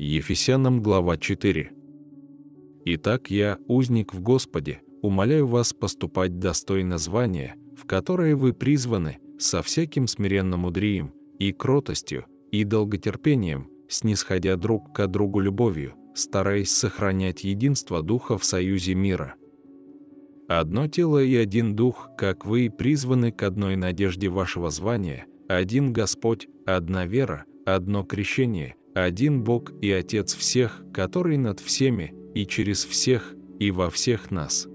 Ефесянам глава 4. Итак, я, узник в Господе, умоляю вас поступать достойно звания, в которое вы призваны, со всяким смиренным мудрием и кротостью, и долготерпением, снисходя друг к другу любовью, стараясь сохранять единство Духа в союзе мира. Одно тело и один Дух, как вы призваны к одной надежде вашего звания, один Господь, одна вера, одно крещение, один Бог и Отец всех, который над всеми, и через всех, и во всех нас.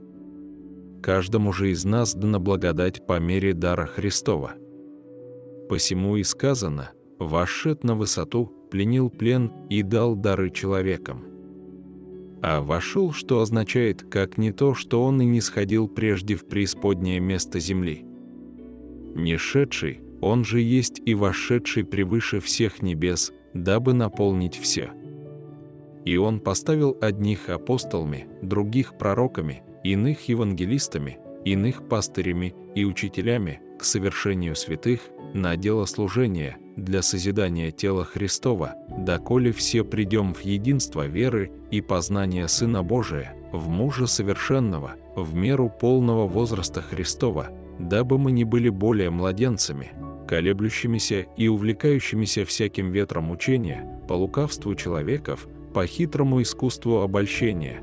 Каждому же из нас дана благодать по мере дара Христова. Посему и сказано, «Вошед на высоту, пленил плен и дал дары человекам». А вошел, что означает, как не то, что он и не сходил прежде в преисподнее место земли. Не шедший, он же есть и вошедший превыше всех небес, дабы наполнить все. И он поставил одних апостолами, других пророками, иных евангелистами, иных пастырями и учителями к совершению святых на дело служения для созидания тела Христова, доколе все придем в единство веры и познания Сына Божия, в мужа совершенного, в меру полного возраста Христова, дабы мы не были более младенцами, колеблющимися и увлекающимися всяким ветром учения, по лукавству человеков, по хитрому искусству обольщения.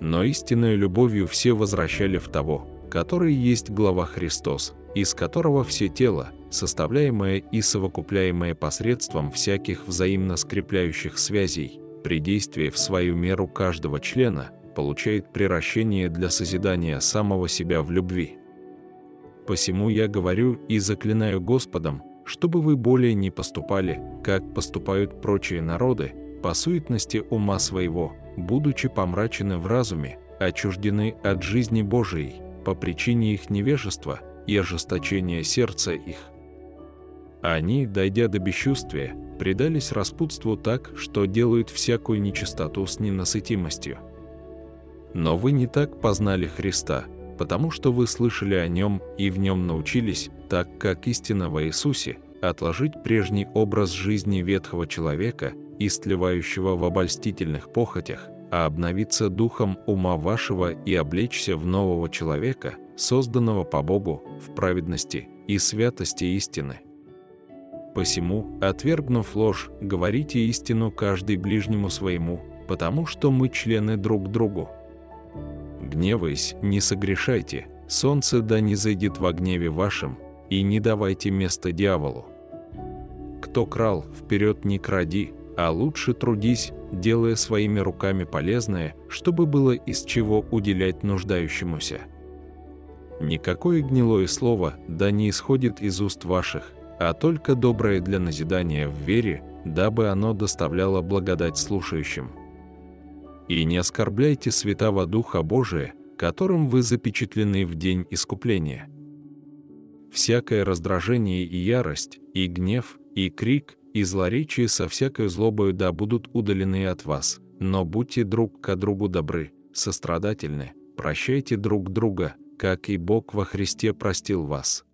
Но истинной любовью все возвращали в того, который есть глава Христос, из которого все тело, составляемое и совокупляемое посредством всяких взаимно скрепляющих связей, при действии в свою меру каждого члена, получает приращение для созидания самого себя в любви. Посему я говорю и заклинаю Господом, чтобы вы более не поступали, как поступают прочие народы, по суетности ума своего, будучи помрачены в разуме, отчуждены от жизни Божией, по причине их невежества и ожесточения сердца их. Они, дойдя до бесчувствия, предались распутству так, что делают всякую нечистоту с ненасытимостью. Но вы не так познали Христа – потому что вы слышали о нем и в нем научились, так как истина во Иисусе, отложить прежний образ жизни ветхого человека, истлевающего в обольстительных похотях, а обновиться духом ума вашего и облечься в нового человека, созданного по Богу в праведности и святости истины. Посему, отвергнув ложь, говорите истину каждый ближнему своему, потому что мы члены друг другу. Гневаясь, не согрешайте, солнце да не зайдет во гневе вашем, и не давайте место дьяволу. Кто крал, вперед не кради, а лучше трудись, делая своими руками полезное, чтобы было из чего уделять нуждающемуся. Никакое гнилое слово да не исходит из уст ваших, а только доброе для назидания в вере, дабы оно доставляло благодать слушающим и не оскорбляйте святого Духа Божия, которым вы запечатлены в день искупления. Всякое раздражение и ярость, и гнев, и крик, и злоречие со всякой злобою да будут удалены от вас, но будьте друг к другу добры, сострадательны, прощайте друг друга, как и Бог во Христе простил вас.